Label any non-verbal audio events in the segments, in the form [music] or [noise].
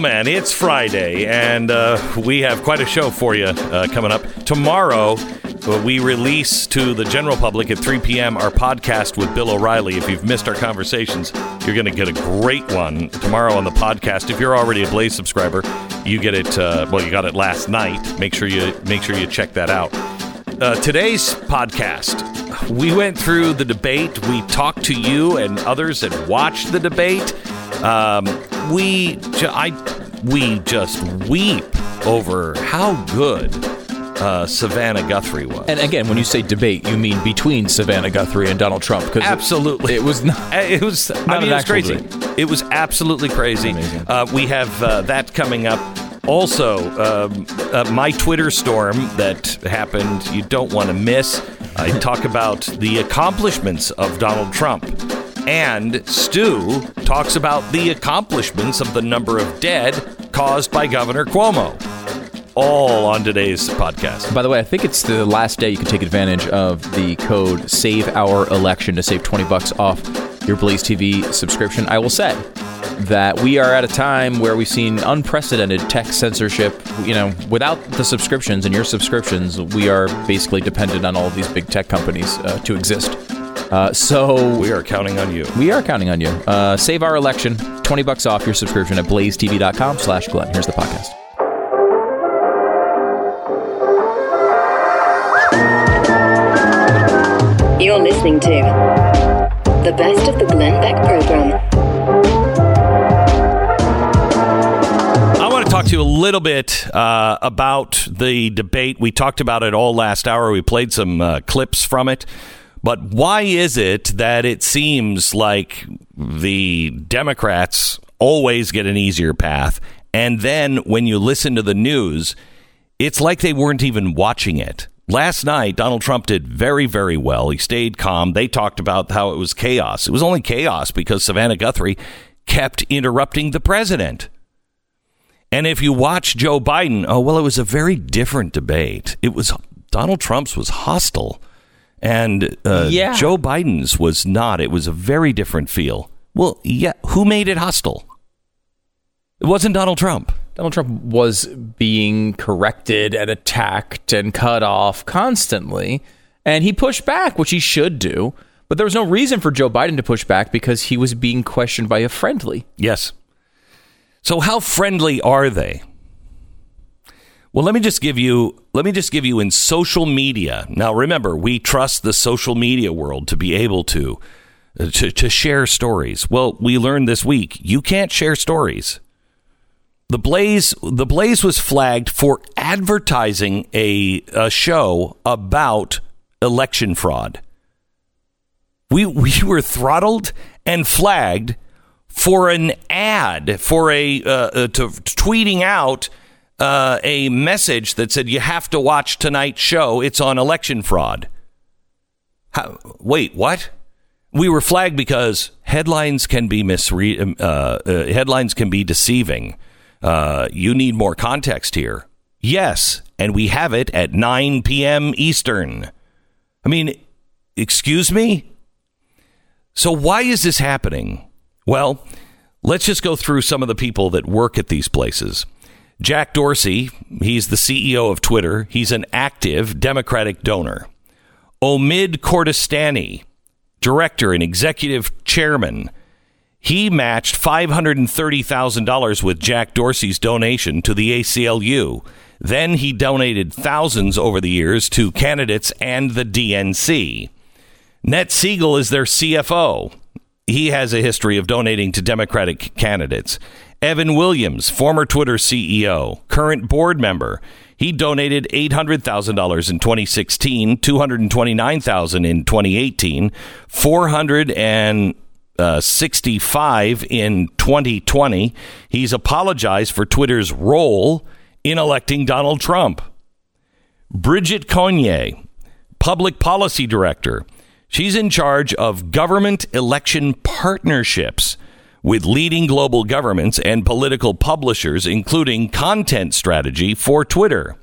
man, it's Friday, and uh, we have quite a show for you uh, coming up. Tomorrow, uh, we release to the general public at 3 p.m. our podcast with Bill O'Reilly. If you've missed our conversations, you're going to get a great one tomorrow on the podcast. If you're already a Blaze subscriber, you get it. Uh, well, you got it last night. Make sure you make sure you check that out. Uh, today's podcast, we went through the debate. We talked to you and others that watched the debate. Um, we, ju- I, we just weep over how good uh, Savannah Guthrie was. And again, when you say debate, you mean between Savannah Guthrie and Donald Trump? Because Absolutely, it, was not. [laughs] It was. I Not mean, an it was actual crazy. debate. It was absolutely crazy. Amazing. Uh, we have uh, that coming up. Also, um, uh, my Twitter storm that happened. You don't want to miss. I talk about the accomplishments of Donald Trump, and Stu talks about the accomplishments of the number of dead caused by Governor Cuomo. All on today's podcast. By the way, I think it's the last day you can take advantage of the code Save Our Election to save 20 bucks off your Blaze TV subscription. I will say that we are at a time where we've seen unprecedented tech censorship. You know, without the subscriptions and your subscriptions, we are basically dependent on all these big tech companies uh, to exist. Uh, so We are counting on you. we are counting on you. Uh, save our election, 20 bucks off your subscription at blazetv.com slash Glenn. Here's the podcast. You're listening to the best of the Glenn Beck program. I want to talk to you a little bit uh, about the debate. We talked about it all last hour. We played some uh, clips from it. But why is it that it seems like the Democrats always get an easier path? And then when you listen to the news, it's like they weren't even watching it. Last night, Donald Trump did very, very well. He stayed calm. They talked about how it was chaos. It was only chaos because Savannah Guthrie kept interrupting the president. And if you watch Joe Biden, oh, well, it was a very different debate. It was Donald Trump's was hostile, and uh, Yeah. Joe Biden's was not. It was a very different feel. Well, yeah, who made it hostile? It wasn't Donald Trump. Donald Trump was being corrected and attacked and cut off constantly, and he pushed back, which he should do. But there was no reason for Joe Biden to push back because he was being questioned by a friendly. Yes. So how friendly are they? Well, let me just give you let me just give you in social media. Now remember, we trust the social media world to be able to uh, to, to share stories. Well, we learned this week you can't share stories. The Blaze the Blaze was flagged for advertising a, a show about election fraud. We [laughs] we were throttled and flagged for an ad for a uh, uh, to tweeting out uh, a message that said you have to watch tonight's show. It's on election fraud. How, wait, what? We were flagged because headlines can be misre- um, uh, uh, headlines can be deceiving. Uh, you need more context here. Yes, and we have it at 9 p.m. Eastern. I mean, excuse me. So why is this happening? Well, let's just go through some of the people that work at these places. Jack Dorsey, he's the CEO of Twitter. He's an active Democratic donor. Omid Kordestani, director and executive chairman. He matched $530,000 with Jack Dorsey's donation to the ACLU. Then he donated thousands over the years to candidates and the DNC. Ned Segal is their CFO. He has a history of donating to Democratic candidates. Evan Williams, former Twitter CEO, current board member, he donated $800,000 in 2016, $229,000 in 2018, $465 in 2020. He's apologized for Twitter's role in electing Donald Trump. Bridget Cognier, public policy director. She's in charge of government election partnerships with leading global governments and political publishers, including content strategy for Twitter.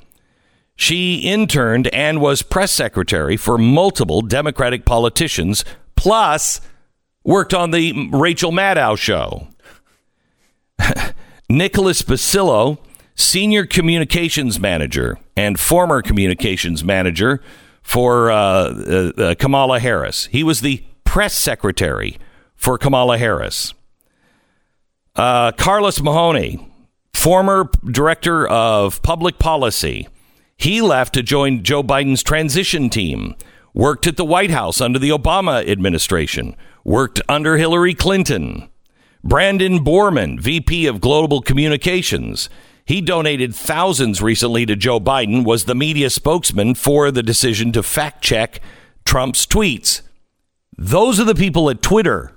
She interned and was press secretary for multiple Democratic politicians, plus worked on the Rachel Maddow show. [laughs] Nicholas Pacilio, senior communications manager and former communications manager for uh, uh, uh, Kamala Harris. He was the press secretary for Kamala Harris. Uh, Carlos Mahoney, former director of public policy, he left to join Joe Biden's transition team. Worked at the White House under the Obama administration. Worked under Hillary Clinton. Brandon Borrman, VP of Global Communications. He donated thousands recently to Joe Biden, was the media spokesman for the decision to fact check Trump's tweets. Those are the people at Twitter.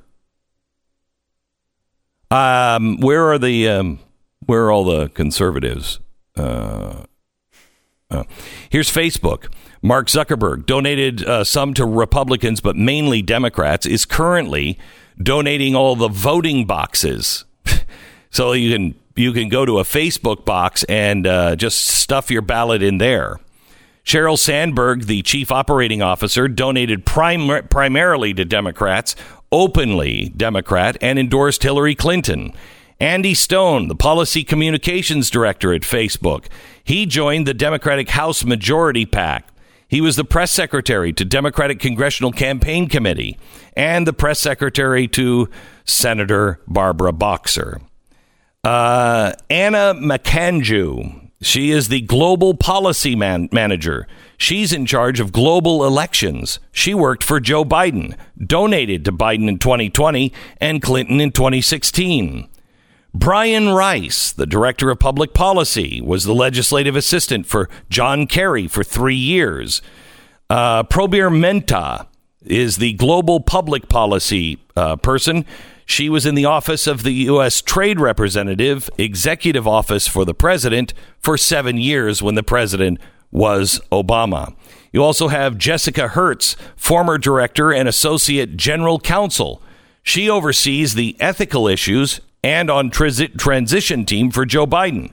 Um, where are the um, where are all the conservatives? Uh, uh, here's Facebook. Mark Zuckerberg donated uh, some to Republicans, but mainly Democrats. Is currently donating all the voting boxes, [laughs] so you can you can go to a Facebook box and uh, just stuff your ballot in there. Sheryl Sandberg, the chief operating officer, donated prim- primarily to Democrats, openly Democrat, and endorsed Hillary Clinton. Andy Stone, the policy communications director at Facebook, he joined the Democratic House Majority PAC. He was the press secretary to Democratic Congressional Campaign Committee and the press secretary to Senator Barbara Boxer. Uh, Anna Makanju, she is the global policy man- manager. She's in charge of global elections. She worked for Joe Biden, donated to Biden in 2020 and Clinton in 2016. Brian Rice, the director of public policy, was the legislative assistant for John Kerry for three years. Uh, Prabir Mehta is the global public policy uh, person. She was in the office of the U.S. Trade Representative, executive office for the president, for seven years when the president was Obama. You also have Jessica Hertz, former director and associate general counsel. She oversees the ethical issues and on transi- transition team for Joe Biden.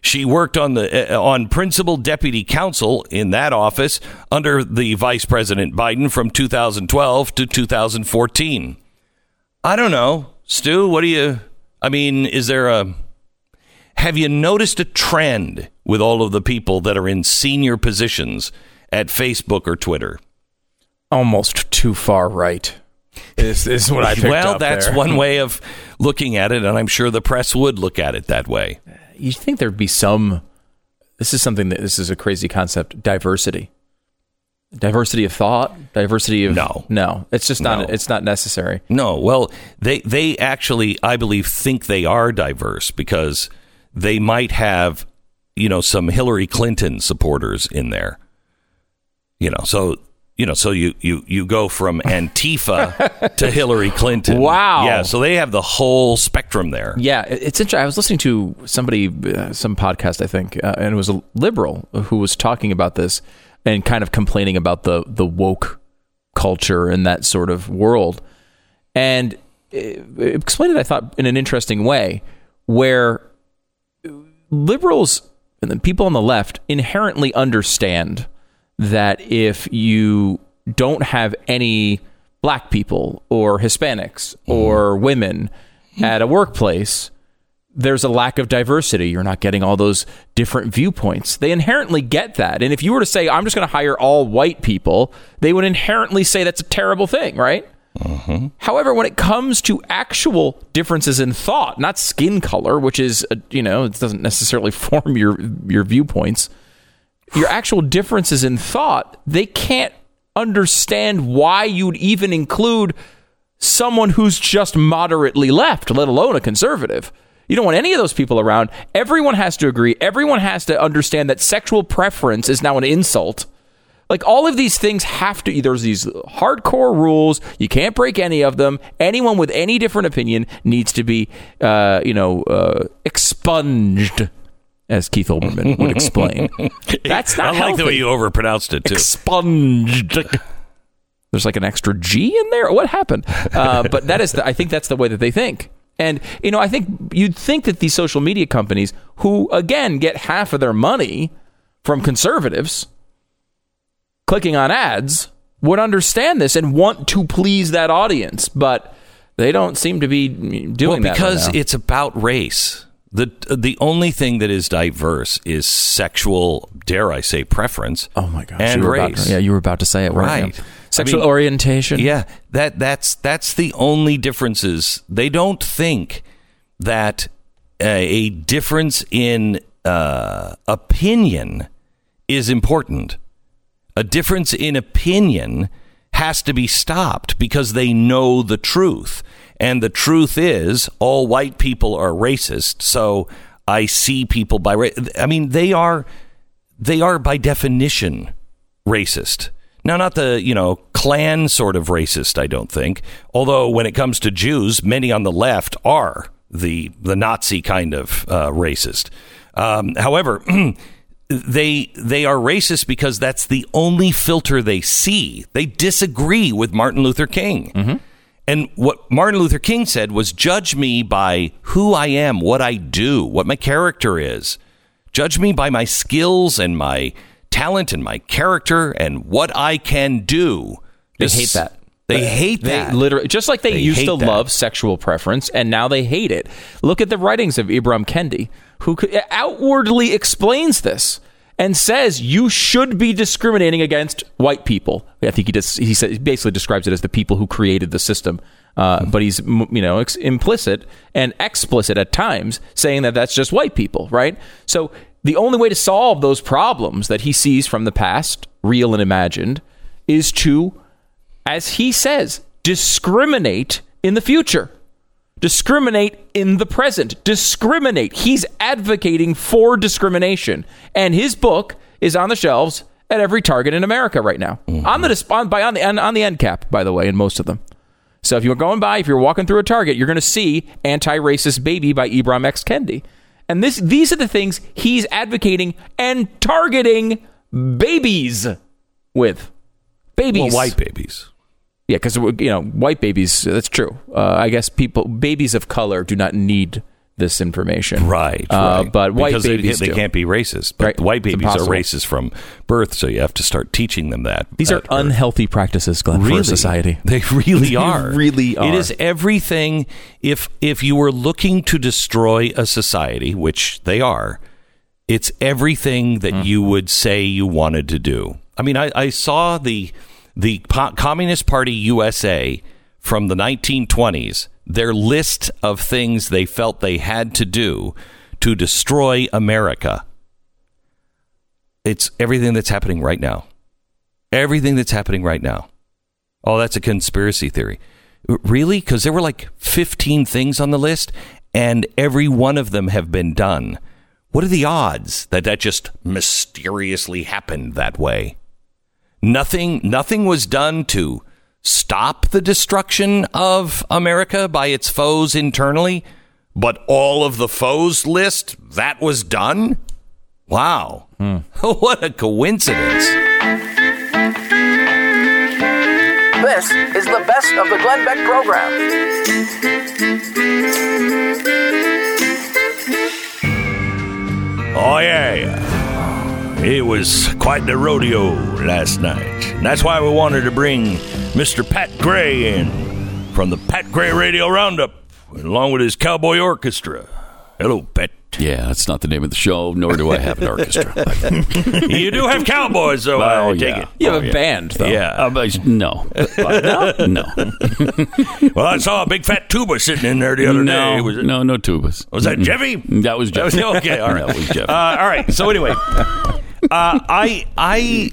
She worked on the uh, on principal deputy counsel in that office under the Vice President Biden from 2012 to 2014. I don't know, Stu. What do you? I mean, is there a? Have you noticed a trend with all of the people that are in senior positions at Facebook or Twitter? Almost too far right. Is, is what I picked well, that's there. one way of looking at it, and I'm sure the press would look at it that way. You think there'd be some? This is something that this is a crazy concept. Diversity, diversity of thought, diversity of No. no. It's just not. No. It's not necessary. No, well, they they actually, I believe, think they are diverse because they might have, you know, some Hillary Clinton supporters in there. You know, so you know, so you you you go from [laughs] Antifa to Hillary Clinton. Wow. Yeah, so they have the whole spectrum there. Yeah, it's interesting. I was listening to somebody, uh, some podcast, I think, uh, and it was a liberal who was talking about this and kind of complaining about the the woke culture and that sort of world, and it, it explained it. I thought in an interesting way, where liberals and the people on the left inherently understand that if you don't have any black people or Hispanics hmm. or women at a workplace, there's a lack of diversity. You're not getting all those different viewpoints. They inherently get that. And if you were to say, I'm just going to hire all white people, they would inherently say that's a terrible thing, right? However, when it comes to actual differences in thought, not skin color, which is, uh, you know, it doesn't necessarily [laughs] form your your viewpoints, your actual differences in thought, they can't understand why you'd even include someone who's just moderately left, let alone a conservative. You don't want any of those people around. Everyone has to agree. Everyone has to understand that sexual preference is now an insult. Like all of these things have to, there's these hardcore rules. You can't break any of them. Anyone with any different opinion needs to be, uh, you know, uh, expunged, as Keith Olbermann would explain. [laughs] That's not I like the way you overpronounced it too. expunged. There's like an extra G in there. What happened? Uh, but that is, the, I think that's the way that they think. And you know, I think you'd think that these social media companies, who again get half of their money from conservatives, clicking on ads, would understand this and want to please that audience, but they don't seem to be doing well, that right because now. it's about race. The the only thing that is diverse is sexual, dare I say, preference. Oh my gosh! and race. to- yeah, you were about to say it, you? Right. Sexual I mean, orientation. Yeah, that that's that's the only differences. They don't think that a, a difference in uh, opinion is important. A difference in opinion has to be stopped because they know the truth. And the truth is, all white people are racist. So I see people by ra- I mean, they are they are by definition racist. Now, not the you know Klan sort of racist. I don't think. Although when it comes to Jews, many on the left are the the Nazi kind of uh, racist. Um, however, [clears throat] they they are racist because that's the only filter they see. They disagree with Martin Luther King. Mm-hmm. And what Martin Luther King said was judge me by who I am, what I do, what my character is. Judge me by my skills and my talent and my character and what I can do. They This- hate that. They hate They that. literally, just like they, They used to that. love sexual preference, and now they hate it. Look at the writings of Ibram Kendi, who outwardly explains this and says you should be discriminating against white people. I think he just he said basically describes it as the people who created the system. Uh, but he's you know ex- implicit and explicit at times, saying that that's just white people, right? So the only way to solve those problems that he sees from the past, real and imagined, is to as he says, discriminate in the future. Discriminate in the present. Discriminate. He's advocating for discrimination. And his book is on the shelves at every Target in America right now. Mm-hmm. On the on, by, on the on, on the end cap, by the way, in most of them. So if you're going by, if you're walking through a Target, you're going to see "Anti-Racist Baby" by Ibram X. Kendi. And this these are the things he's advocating and targeting babies with. Babies. well, white babies. Yeah, because you know, white babies. That's true. Uh, I guess people, babies of color, do not need this information. Right, Uh, right. but white because babies they, they can't be racist. But Right. white babies are racist from birth, so you have to start teaching them that. These are birth. unhealthy practices, Glenn, for Really? a society. [laughs] They really They are. [laughs] really It are. is everything. If if you were looking to destroy a society, which they are, it's everything that you would say you wanted to do. I mean, I, I saw the the Po- Communist Party USA from the 1920s. Their list of things they felt they had to do to destroy America. It's everything that's happening right now. Everything that's happening right now. Oh, that's a conspiracy theory. Really? Because there were like 15 things on the list, and every one of them have been done. What are the odds that that just mysteriously happened that way? Nothing, nothing was done to stop the destruction of America by its foes internally, but all of the foes list that was done. Wow, [laughs] what a coincidence! This is the best of the Glenn Beck program. Oh, yeah, yeah. It was quite the rodeo last night. And that's why we wanted to bring Mr. Pat Gray in from the Pat Gray Radio Roundup, along with his cowboy orchestra. Hello, Pat. Yeah, that's not the name of the show, nor do I have an orchestra. [laughs] you do have cowboys, though, I Oh, take yeah. it. You have Oh, a yeah. band, though. Yeah. Uh, no. [laughs] no? No. [laughs] Well, I saw a big fat tuba sitting in there the other no, day. Was, it, no, no tubas. was that. Jeffy? That was That was- okay, all right. That was Jeff. Uh, all right. So anyway, uh, I I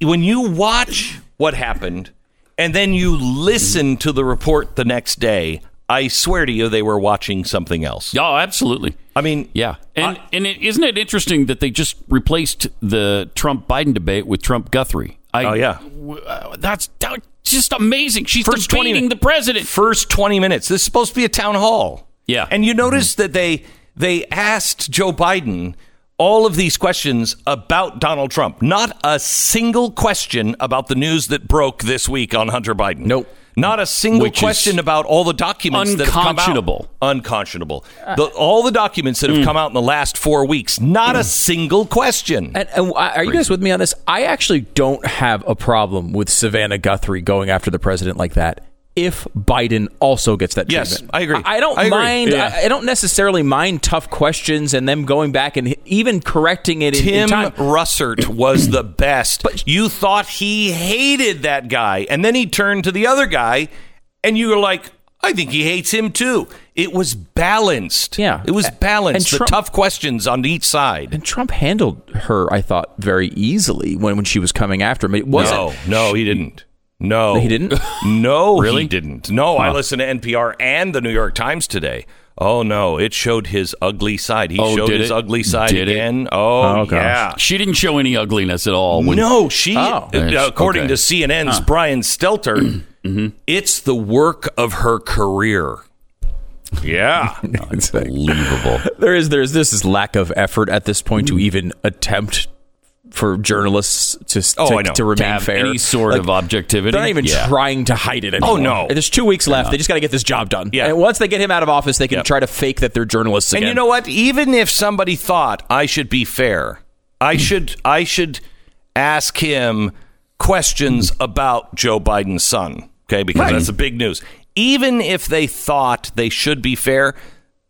when you watch what happened and then you listen to the report the next day, I swear to you, they were watching something else. oh, absolutely. I mean, Yeah, and and it, isn't it interesting that they just replaced the Trump Biden debate with Trump Guthrie? I, Oh, yeah. w- uh, that's that's just amazing. She's First 20 the president. first 20 minutes. This is supposed to be a town hall. Yeah. And you notice that they they asked Joe Biden all of these questions about Donald Trump. Not a single question about the news that broke this week on Hunter Biden. Nope. Not a single Which question about all the documents that have come out. unconscionable. The, all the documents that have mm. come out in the last four weeks. Not a mm. single question. And, and are you guys with me on this? I actually don't have a problem with Savannah Guthrie going after the president like that. If Biden also gets that Yes. I agree. I, don't I agree. mind. Yeah. I, I don't necessarily mind tough questions and them going back and even correcting it in, in Tim time. Russert was the best. But you thought he hated that guy, and then he turned to the other guy, and you were like, "I think he hates him too." It was balanced. Yeah. it was And balanced. the tough questions on each side. And Trump handled her, I thought, very easily when, when she was coming after him. It wasn't. No, no, he didn't. [laughs] No, He didn't? No, Really? he didn't. No, I listened to NPR and the New York Times today. Oh no, it showed his ugly side. He Oh, showed his it? ugly side Did it? again. Oh, Oh, gosh. yeah. She didn't show any ugliness at all. when- No, she, Oh. uh, according Okay. to CNN's Brian Stelter, it's the work of her career. Yeah. [laughs] Unbelievable. [laughs] There is there's this is lack of effort at this point to even attempt for journalists to Oh, to, I know. to to remain have fair. any sort Like, of objectivity. They're not even Yeah. trying to hide it anymore. Oh, no. There's two weeks left. They just got to get this job done. Yeah. And once they get him out of office, they can Yep. try to fake that they're journalists And you know what? Even if somebody thought I should be fair, I should I should ask him questions about Joe Biden's son. Okay, because that's the big news. Even if they thought they should be fair,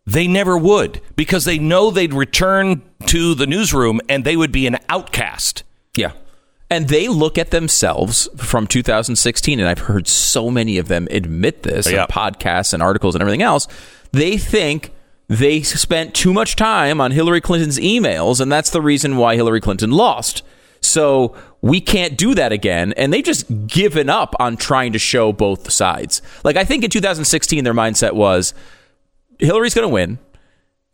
they never would because they know they'd return to the newsroom and they would be an outcast. Yeah. And they look at themselves from 2016, and I've heard so many of them admit this Yeah. in podcasts and articles and everything else. They think they spent too much time on Hillary Clinton's emails, and that's the reason why Hillary Clinton lost. So we can't do that again. And they've just given up on trying to show both sides. Like, I think in 2016, their mindset was Hillary's going to win.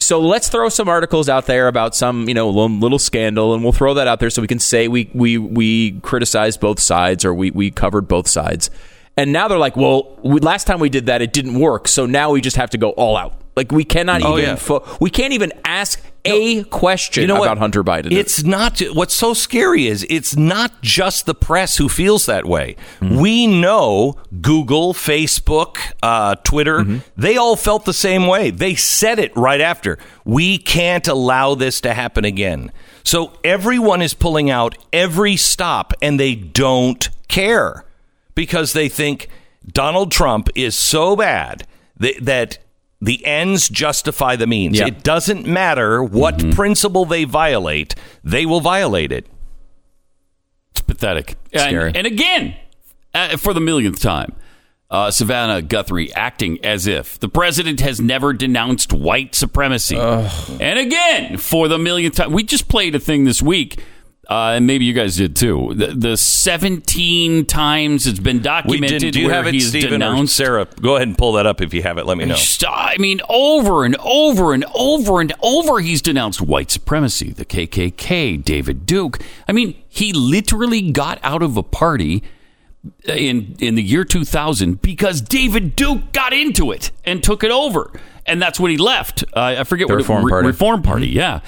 So let's throw some articles out there about some, you know, little, scandal, and we'll throw that out there so we can say we we we criticized both sides or we we covered both sides. And now they're like, well, we, last time we did that, it didn't work, so now we just have to go all out. Like we cannot Oh, even yeah. fo- we can't even ask a question You know about what? Hunter Biden. It's not. What's so scary is it's not just the press who feels that way. We know Google, Facebook, uh, Twitter. They all felt the same way. They said it right after. We can't allow this to happen again. So everyone is pulling out every stop, and they don't care because they think Donald Trump is so bad that, that the ends justify the means. Yeah. It doesn't matter what principle they violate, they will violate it. It's pathetic. And, Scary. and again, uh, for the millionth time, uh, Savannah Guthrie acting as if the president has never denounced white supremacy. And again, for the millionth time, we just played a thing this week. Uh, and maybe you guys did too. The, the 17 times it's been We documented did. Do you where have it, he's Stephen denounced Sarah? Go ahead and pull that up if you have it. Let me know. I mean, over and over and over and over, he's denounced white supremacy, the KKK, David Duke. I mean, he literally got out of a party in in the year 2000 because David Duke got into it and took it over, and that's when he left. Uh, I forget what Reform it, Re- Party. Reform Party, yeah.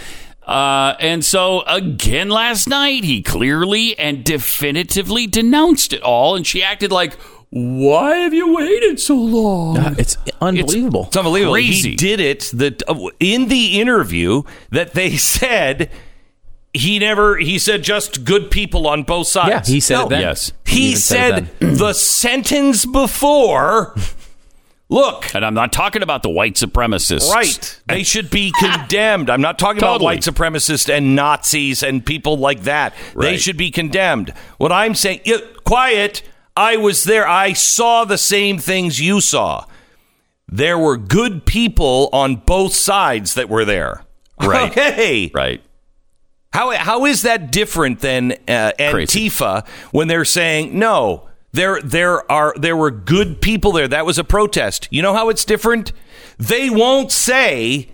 Uh, and so again last night, he clearly and definitively denounced it all, and she acted like, "Why have you waited so long?" Uh, it's unbelievable. It's unbelievable. Crazy. He did it that uh, in the interview that they [laughs] said he never. He said just good people on both sides. Yeah, he said No. it then. Yes. He even said said the sentence before. [laughs] Look, And I'm not talking about the white supremacists. Right. They should be condemned. I'm not talking about white supremacists and Nazis and people like that. They should be condemned. What I'm saying, yeah, quiet. I was there. I saw the same things you saw. There were good people on both sides that were there. Right. Okay. Right. How how is that different than uh, Crazy. Antifa when they're saying no? There there are there were good people there. That was a protest. You know how it's different? They won't say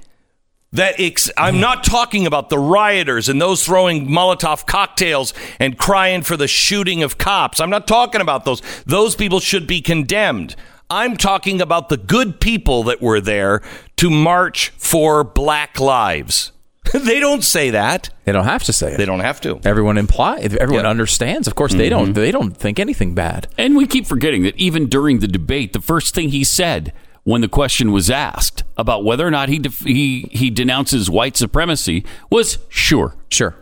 that ex- I'm not talking about the rioters and those throwing Molotov cocktails and crying for the shooting of cops. I'm not talking about those. Those people should be condemned. I'm talking about the good people that were there to march for black lives. [laughs] they don't say that. They don't have to say it. They don't have to. Everyone imply. Everyone Yeah. understands. Of course, they don't. Mm-hmm. They don't think anything bad. And we keep forgetting that even during the debate, the first thing he said when the question was asked about whether or not he def- he he denounces white supremacy was sure. Sure.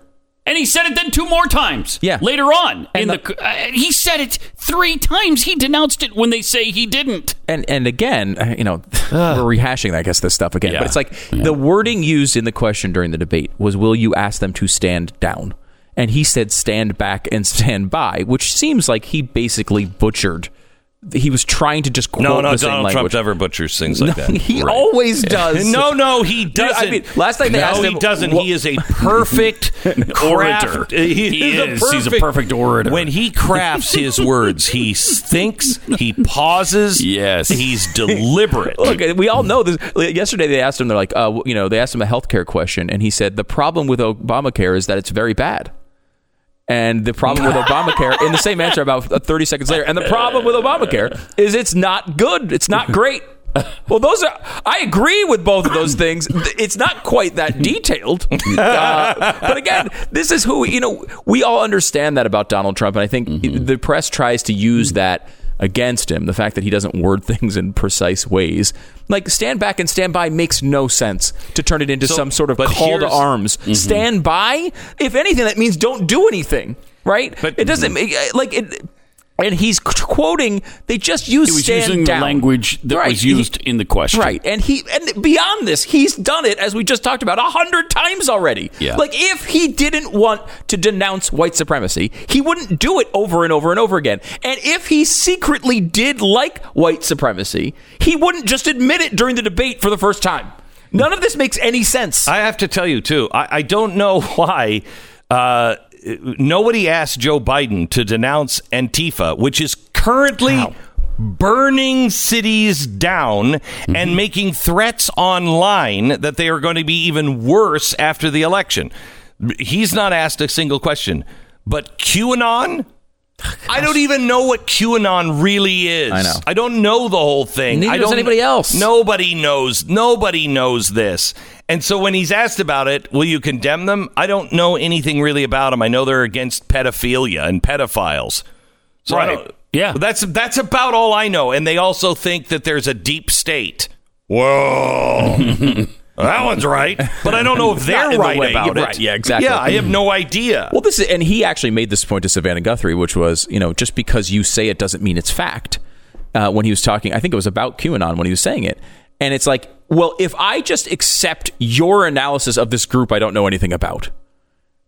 And he said it then two more times. Yeah. Later on, in And the, uh, he said it three times. He denounced it when they say he didn't. and and again, uh, you know, [laughs] we're rehashing, I guess, this stuff again. Yeah. But it's like the wording used in the question during the debate was, "Will you ask them to stand down?" And he said, "Stand back and stand by," which seems like he basically butchered. He was trying to just quote No, no, the same Donald language. Trump never butchers things like that. [laughs] he always does. [laughs] No, no, he doesn't. I mean, last night they no, asked him. he doesn't. what- he is a perfect [laughs] Orator. craft- He is. He's a perfect orator. When he crafts his words, he thinks, he pauses. Yes. he's deliberate. Look, we all know this. Yesterday, they asked him. They're like, uh, you know, they asked him a healthcare question, and he said the problem with Obamacare is that it's very bad. And the problem with [laughs] Obamacare, in the same answer about 30 seconds later, and the problem with Obamacare is it's not good. It's not great. Well, those are. I agree with both of those things. It's not quite that detailed, [laughs] uh, but again, this is who you know. We all understand that about Donald Trump, and I think the press tries to use that against him. The fact that he doesn't word [laughs] things in precise ways, like stand back and stand by, makes no sense to turn it into So- some sort of call to arms. Mm-hmm. Stand by. If anything, that means don't do anything. Right? But- it doesn't mm-hmm. make like it. And he's quoting. They just used He was stand using down. the language that Right. was He- used in the question. Right. And he and beyond this, he's done it as we just talked about a hundred times already. Yeah. Like if he didn't want to denounce white supremacy, he wouldn't do it over and over and over again. And if he secretly did like white supremacy, he wouldn't just admit it during the debate for the first time. None of this makes any sense. I have to tell you too. I, I don't know [laughs] why. Uh, nobody asked Joe Biden to denounce Antifa, which is currently burning cities down and mm-hmm. making threats online that they are going to be even worse after the election. He's not asked a single question. But QAnon? I don't even know what QAnon really is. I know. I don't know the whole thing. Neither I does don't anybody else. Nobody knows. Nobody knows this. And so when he's asked about it, will you condemn them? I don't know anything really about them. I know they're against pedophilia and pedophiles. So I Right. don't- Yeah. That's that's about all I know. And they also think that there's a deep state. Whoa. [laughs] that one's right. But I don't know if [laughs] they're the right way. about it. right. Yeah, exactly. Yeah, I have no idea. Well, this is, and he actually made this point to Savannah Guthrie, which was, you know, just because you say it doesn't mean it's fact. Uh, when he was talking, I think it was about QAnon when he was saying it, and it's like, well, if I just accept your analysis of this group I don't know anything about,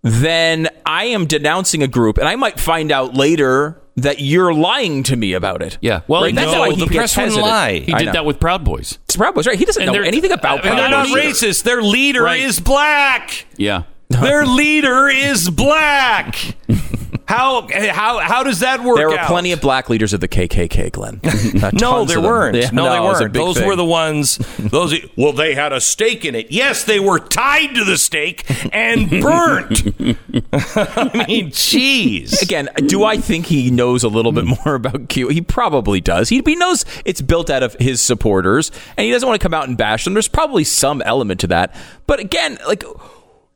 then I am denouncing a group, and I might find out later that you're lying to me about it. Yeah. Well, Right? That's no, why he the press wouldn't lie. He did that with Proud Boys. It's Proud Boys, right? He doesn't And know anything about I Proud mean, They're Boys. not either. racist. Their leader Right. is black. Yeah. Their leader is black. [laughs] How how how does that work? There were out? plenty of black leaders of the KKK, Glenn. [laughs] Uh, No, tons there weren't. Yeah, no, they it was a weren't. big Those thing. were the ones. [laughs] Those. Well, they had a stake in it. Yes, they were tied to the stake and burnt. [laughs] I mean, jeez. Again, do I think he knows a little bit more about Q? He probably does. He, he knows it's built out of his supporters, and he doesn't want to come out and bash them. There's probably some element to that. But again, like.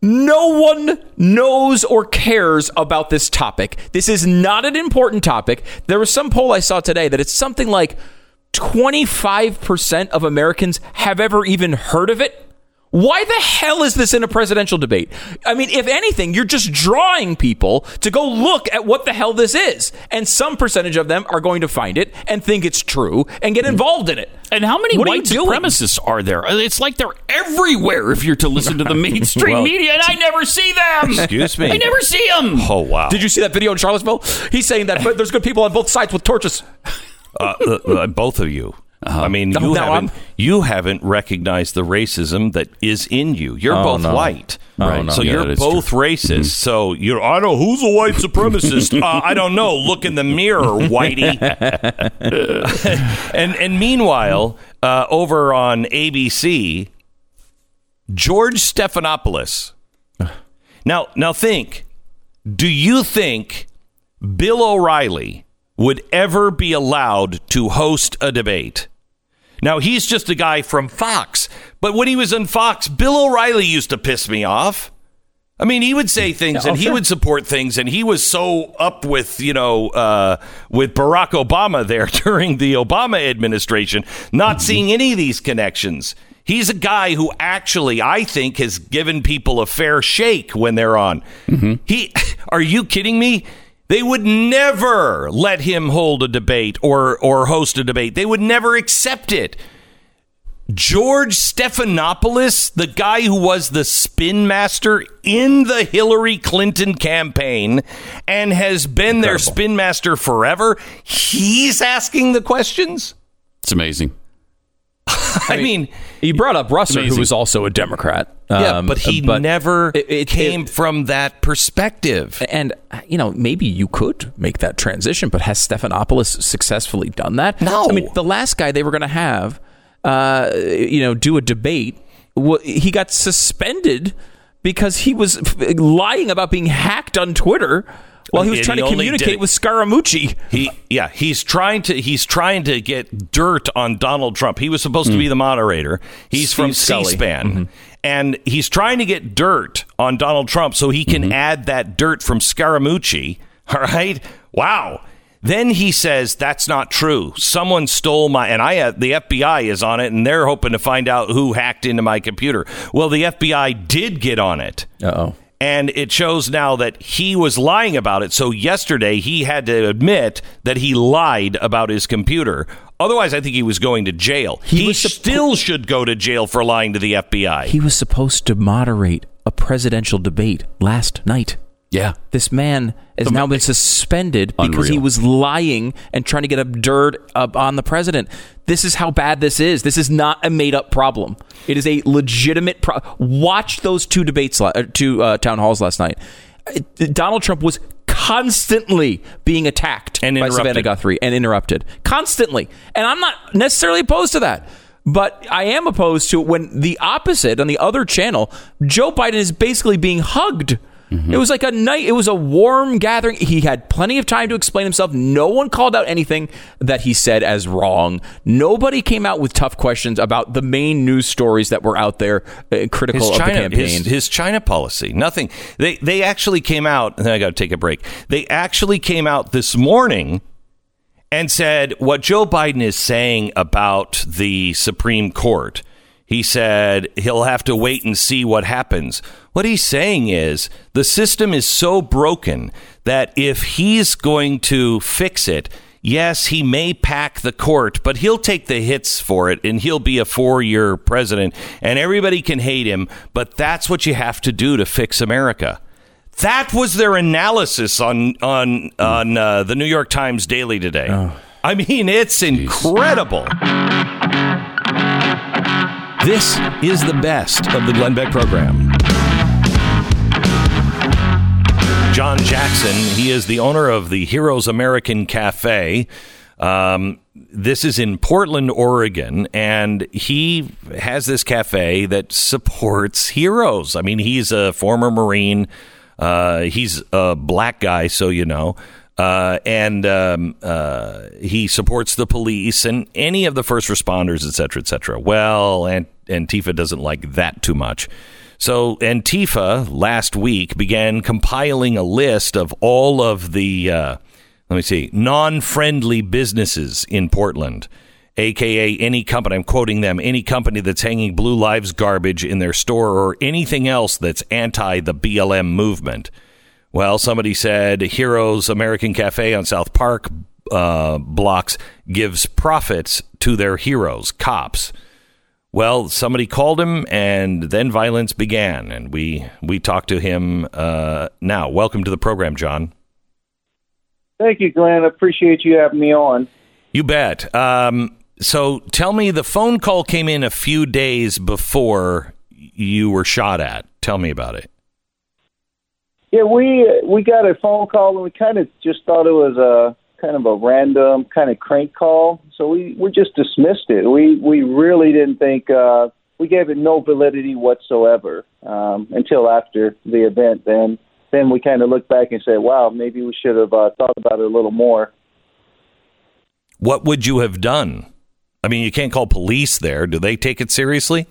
No one knows or cares about this topic. This is not an important topic. There was some poll I saw today that it's something like 25% of Americans have ever even heard of it. Why the hell is this in a presidential debate? I mean, if anything, you're just drawing people to go look at what the hell this is. And some percentage of them are going to find it and think it's true and get involved in it. And how many What are white you doing? supremacists are there? It's like they're everywhere if you're to listen to the [laughs] mainstream Well- media, and I never see them. Excuse me. I never see them. Oh wow. Did you see that video in Charlottesville? He's saying that but there's good people on both sides with torches. Uh, uh, uh, both of you. I mean, No, you no, haven't I'm- you haven't recognized the racism that is in you. You're Oh, both no. white, Oh, right? So Yeah, you're both racist. So you're. I don't. Who's a white supremacist? uh, I don't know. Look in the mirror, whitey. [laughs] and and meanwhile, uh, over on ABC, George Stephanopoulos. Now, now think. Do you think Bill O'Reilly would ever be allowed to host a debate? Now, he's just a guy from Fox, but when he was on Fox, Bill O'Reilly used to piss me off. I mean, he would say mm. things oh, and he would support things, and he was so up with, you know, uh, with Barack Obama there [laughs] during the Obama administration, not mm-hmm. seeing any of these connections. He's a guy who actually, I think, has given people a fair shake when they're on. Mm-hmm. He, [laughs] are you kidding me? They would never let him hold a debate or or host a debate. They would never accept it. George Stephanopoulos, the guy who was the spin master in the Hillary Clinton campaign and has been their spin master forever, he's asking the questions. It's amazing. [laughs] I mean, You brought up Russert, who was also a Democrat. Yeah, Um, but he but never it- it- came it- from that perspective. and you know maybe you could make that transition, but has Stephanopoulos successfully done that? No. I mean the last guy they were going to have, uh, you know, do a debate. wa- He got suspended because he was lying about being hacked on Twitter while he was And trying he to communicate with Scaramucci. He yeah, he's trying to he's trying to get dirt on Donald Trump. He was supposed to be the moderator. He's from Steve Scully. C-SPAN. And he's trying to get dirt on Donald Trump so he can add that dirt from Scaramucci. [laughs] All right? Wow. Then he says that's not true. Someone stole my and I uh, the FBI is on it and they're hoping to find out who hacked into my computer. Well, the FBI did get on it oh. and it shows now that he was lying about it. So yesterday he had to admit that he lied about his computer. Otherwise, I think he was going to jail. He, was suppo- still should go to jail for lying to the FBI. He was supposed to moderate a presidential debate last night. Yeah. This man has now been suspended because he was lying and trying to get up dirt up on the president. This is how bad this is. This is not a made up problem. It is a legitimate problem. Watch those two debates, uh, two uh, town halls last night. Uh, Donald Trump was constantly being attacked And by Savannah. Guthrie and interrupted constantly. And I'm not necessarily opposed to that. But I am opposed to when the opposite on the other channel, Joe Biden is basically being hugged. It was like a night. It was a warm gathering. He had plenty of time to explain himself. No one called out anything that he said as wrong. Nobody came out with tough questions about the main news stories that were out there uh, critical his of the China, campaign. his, his China policy, nothing. They they actually came out. And then I got to take a break. They actually came out this morning and said what Joe Biden is saying about the Supreme Court. He said he'll have to wait and see what happens. What he's saying is the system is so broken that if he's going to fix it, yes, he may pack the court, but he'll take the hits for it and he'll be a four year president and everybody can hate him, but that's what you have to do to fix America. That was their analysis on on on uh, the New York Times Daily today. I mean, it's incredible. This is the best of the Glenn Beck program. John Jackson, he is the owner of the Heroes American Cafe. Um, this is in Portland, Oregon, and he has this cafe that supports heroes. I mean, he's a former Marine. Uh, he's a black guy, so you know. Uh, and um, uh, he supports the police and any of the first responders, et cetera, et cetera. Well, Antifa doesn't like that too much. So Antifa last week began compiling a list of all of the, uh, let me see, non-friendly businesses in Portland, aka any company. I'm quoting them: any company that's hanging Blue Lives garbage in their store or anything else that's anti the BLM movement. Well, somebody said Heroes American Cafe on South Park uh, blocks gives profits to their heroes, cops. Well, somebody called him, and then violence began, and we we talked to him uh, now. Welcome to the program, John. Thank you, Glenn. I appreciate you having me on. You bet. Um, so, tell me, the phone call came in a few days before you were shot at. Tell me about it. Yeah, we we got a phone call and we kind of just thought it was a kind of a random kind of crank call, so we we just dismissed it. We we really didn't think uh, we gave it no validity whatsoever um, until after the event. Then then we kind of looked back and said, "Wow, maybe we should have uh, thought about it a little more." What would you have done? I mean, you can't call police there. Do they take it seriously?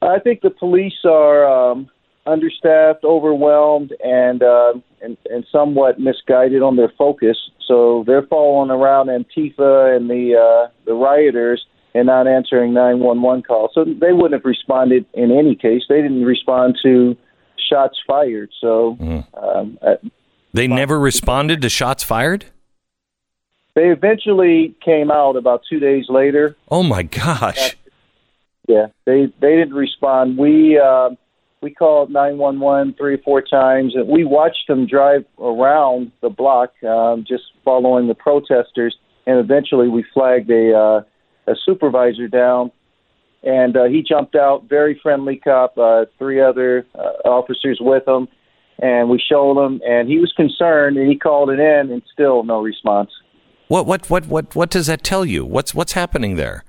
I think the police are um, understaffed, overwhelmed, and, uh, and and somewhat misguided on their focus. So they're following around Antifa and the uh, the rioters and not answering 911 calls. So they wouldn't have responded in any case. They didn't respond to shots fired. So um, uh, They never responded to shots fired? they eventually came out about two days later. Oh my gosh. Yeah, they they didn't respond. We uh, we called nine one one three or four times, and we watched them drive around the block, um, just following the protesters. And eventually, we flagged a uh, a supervisor down, and uh, he jumped out. Very friendly cop, uh, three other uh, officers with him, and we showed him, and he was concerned, and he called it in, and still no response. What what what what what does that tell you? What's what's happening there?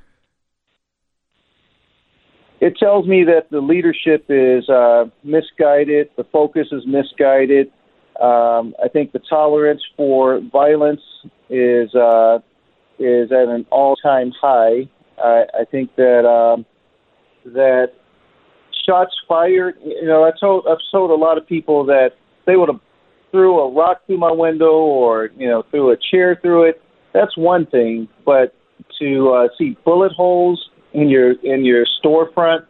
It tells me that the leadership is uh, misguided, the focus is misguided. Um, I think the tolerance for violence is uh, is at an all-time high. I, I think that um, that shots fired. You know, I told I've told a lot of people that they would have threw a rock through my window or you know threw a chair through it. That's one thing, but to uh, see bullet holes in your in your storefront,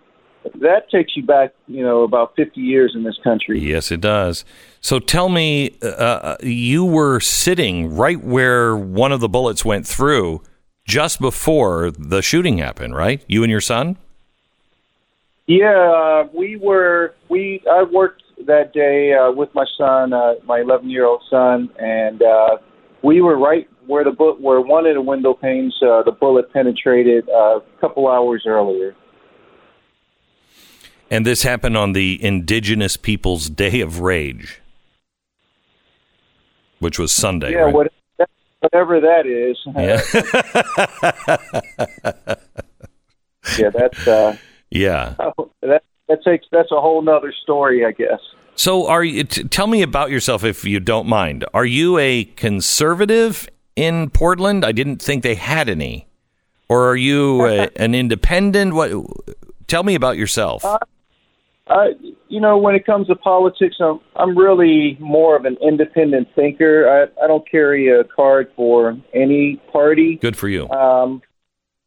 that takes you back, you know, about 50 years in this country. Yes, it does. So tell me, uh, you were sitting right where one of the bullets went through just before the shooting happened, right? You and your son? Yeah, uh, we were we I worked that day uh, with my son, uh, my 11 year old son, and uh, we were right where the bu- where one of the window panes uh, the bullet penetrated uh, a couple hours earlier. And this happened on the Indigenous Peoples Day of Rage, which was Sunday, yeah, right? what, whatever that is. yeah. [laughs] [laughs] yeah, that's uh, yeah. that that takes that's a whole nother story, I guess. So, are you? T- tell me about yourself, if you don't mind. Are you a conservative in Portland? I didn't think they had any. Or are you a, an independent? What? Tell me about yourself. Uh, uh, you know, when it comes to politics, I'm I'm really more of an independent thinker. I I don't carry a card for any party. Good for you. Um,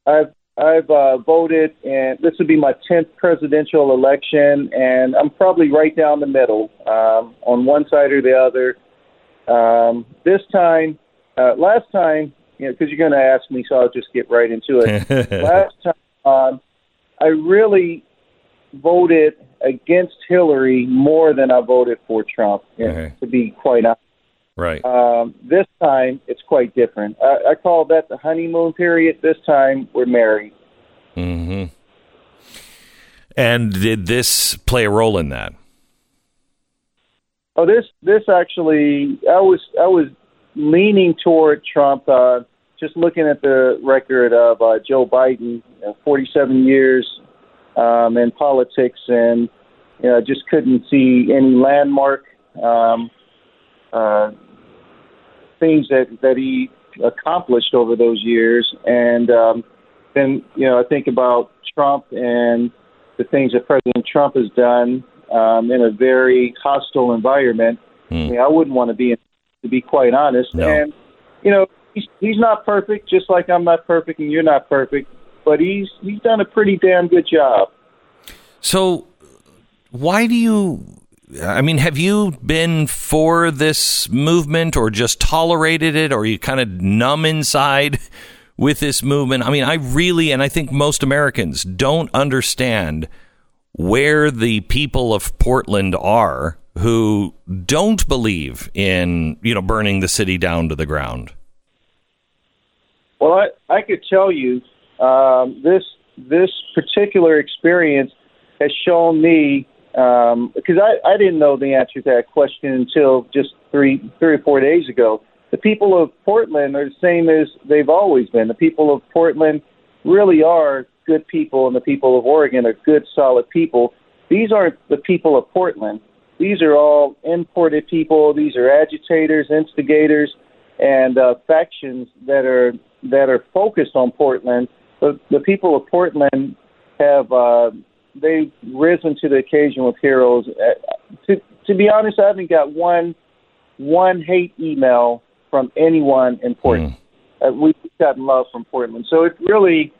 I've I've uh, voted, and this would be my tenth presidential election, and I'm probably right down the middle, um, on one side or the other. Um, this time, uh, last time, you know, because you're going to ask me, so I'll just get right into it. [laughs] last time, um, I really voted against Hillary more than I voted for Trump. you know, Okay. To be quite honest. right. Um, this time, it's quite different. I, I call that the honeymoon period. This time, we're married. hmm And did this play a role in that? Oh, this this actually, I was I was leaning toward Trump. Uh, just looking at the record of uh, Joe Biden, uh, 47 years um, in politics, and you know, just couldn't see any landmark um, uh, things that that he accomplished over those years. And um, then you know, I think about Trump and the things that President Trump has done um, in a very hostile environment. I mean, I wouldn't want to be in, to be quite honest. No. And you know, he's he's not perfect, just like I'm not perfect and you're not perfect. But he's he's done a pretty damn good job. So, why do you? I mean, have you been for this movement, or just tolerated it, or are you kind of numb inside [laughs] with this movement? I mean, I really, and I think most Americans don't understand where the people of Portland are who don't believe in you know burning the city down to the ground. Well, I, I could tell you um, this this particular experience has shown me um, because I, I didn't know the answer to that question until just three three or four days ago. The people of Portland are the same as they've always been. The people of Portland really are good people, and the people of Oregon are good, solid people. These aren't the people of Portland. These are all imported people. These are agitators, instigators, and uh, factions that are that are focused on Portland. The, the people of Portland have uh, they've risen to the occasion with heroes. Uh, to, to be honest, I haven't got one one hate email from anyone in Portland. Uh, we've gotten love from Portland, so it really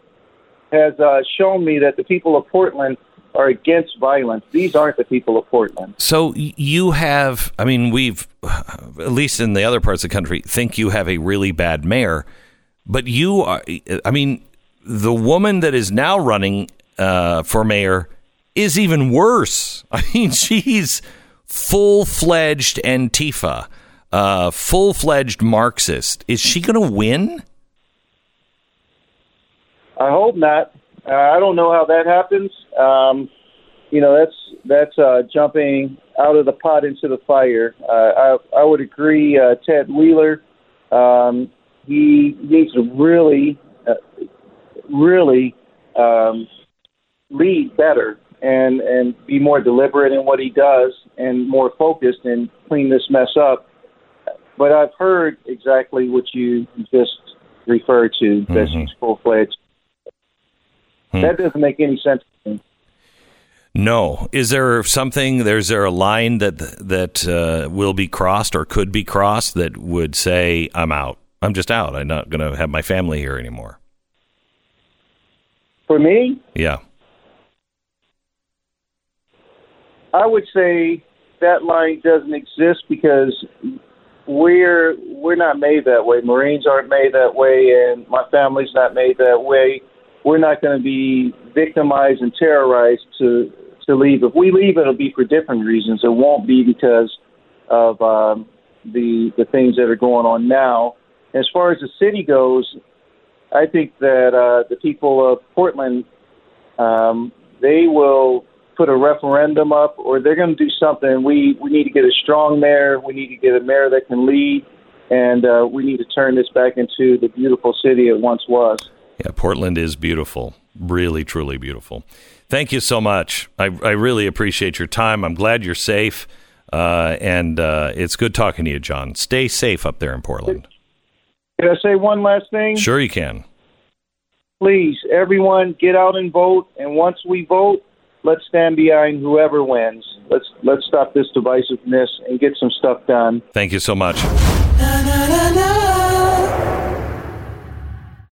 has uh, shown me that the people of Portland are against violence. These aren't the people of Portland. So you have, I mean, we've, [sighs] at least in the other parts of the country, think you have a really bad mayor, but you are, I mean, the woman that is now running uh, for mayor is even worse. [laughs] I mean, she's full fledged Antifa, uh, full fledged Marxist. Is she going to win? I hope not. Uh, I don't know how that happens. Um, you know, that's that's uh, jumping out of the pot into the fire. Uh, I I would agree. Uh, Ted Wheeler, um, he needs to really, uh, really um, lead better and and be more deliberate in what he does and more focused and clean this mess up. But I've heard exactly what you just referred to. That she's full fledged. That doesn't make any sense to me. No. Is there something? There's there a line that that uh, will be crossed or could be crossed that would say I'm out. I'm just out. I'm not going to have my family here anymore. For me, Yeah. I would say that line doesn't exist because we're we're not made that way. Marines aren't made that way, and my family's not made that way. We're not going to be victimized and terrorized to to leave. If we leave, it'll be for different reasons. It won't be because of um, the the things that are going on now. As far as the city goes, I think that uh, the people of Portland um, they will put a referendum up, or they're going to do something. We we need to get a strong mayor. We need to get a mayor that can lead, and uh, we need to turn this back into the beautiful city it once was. Yeah, Portland is beautiful. Really, truly beautiful. Thank you so much. I, I really appreciate your time. I'm glad you're safe. Uh, and uh, it's good talking to you, John. Stay safe up there in Portland. Can I say one last thing? Sure, you can. Please, everyone, get out and vote. And once we vote, let's stand behind whoever wins. Let's let's stop this divisiveness and get some stuff done. Thank you so much. na na na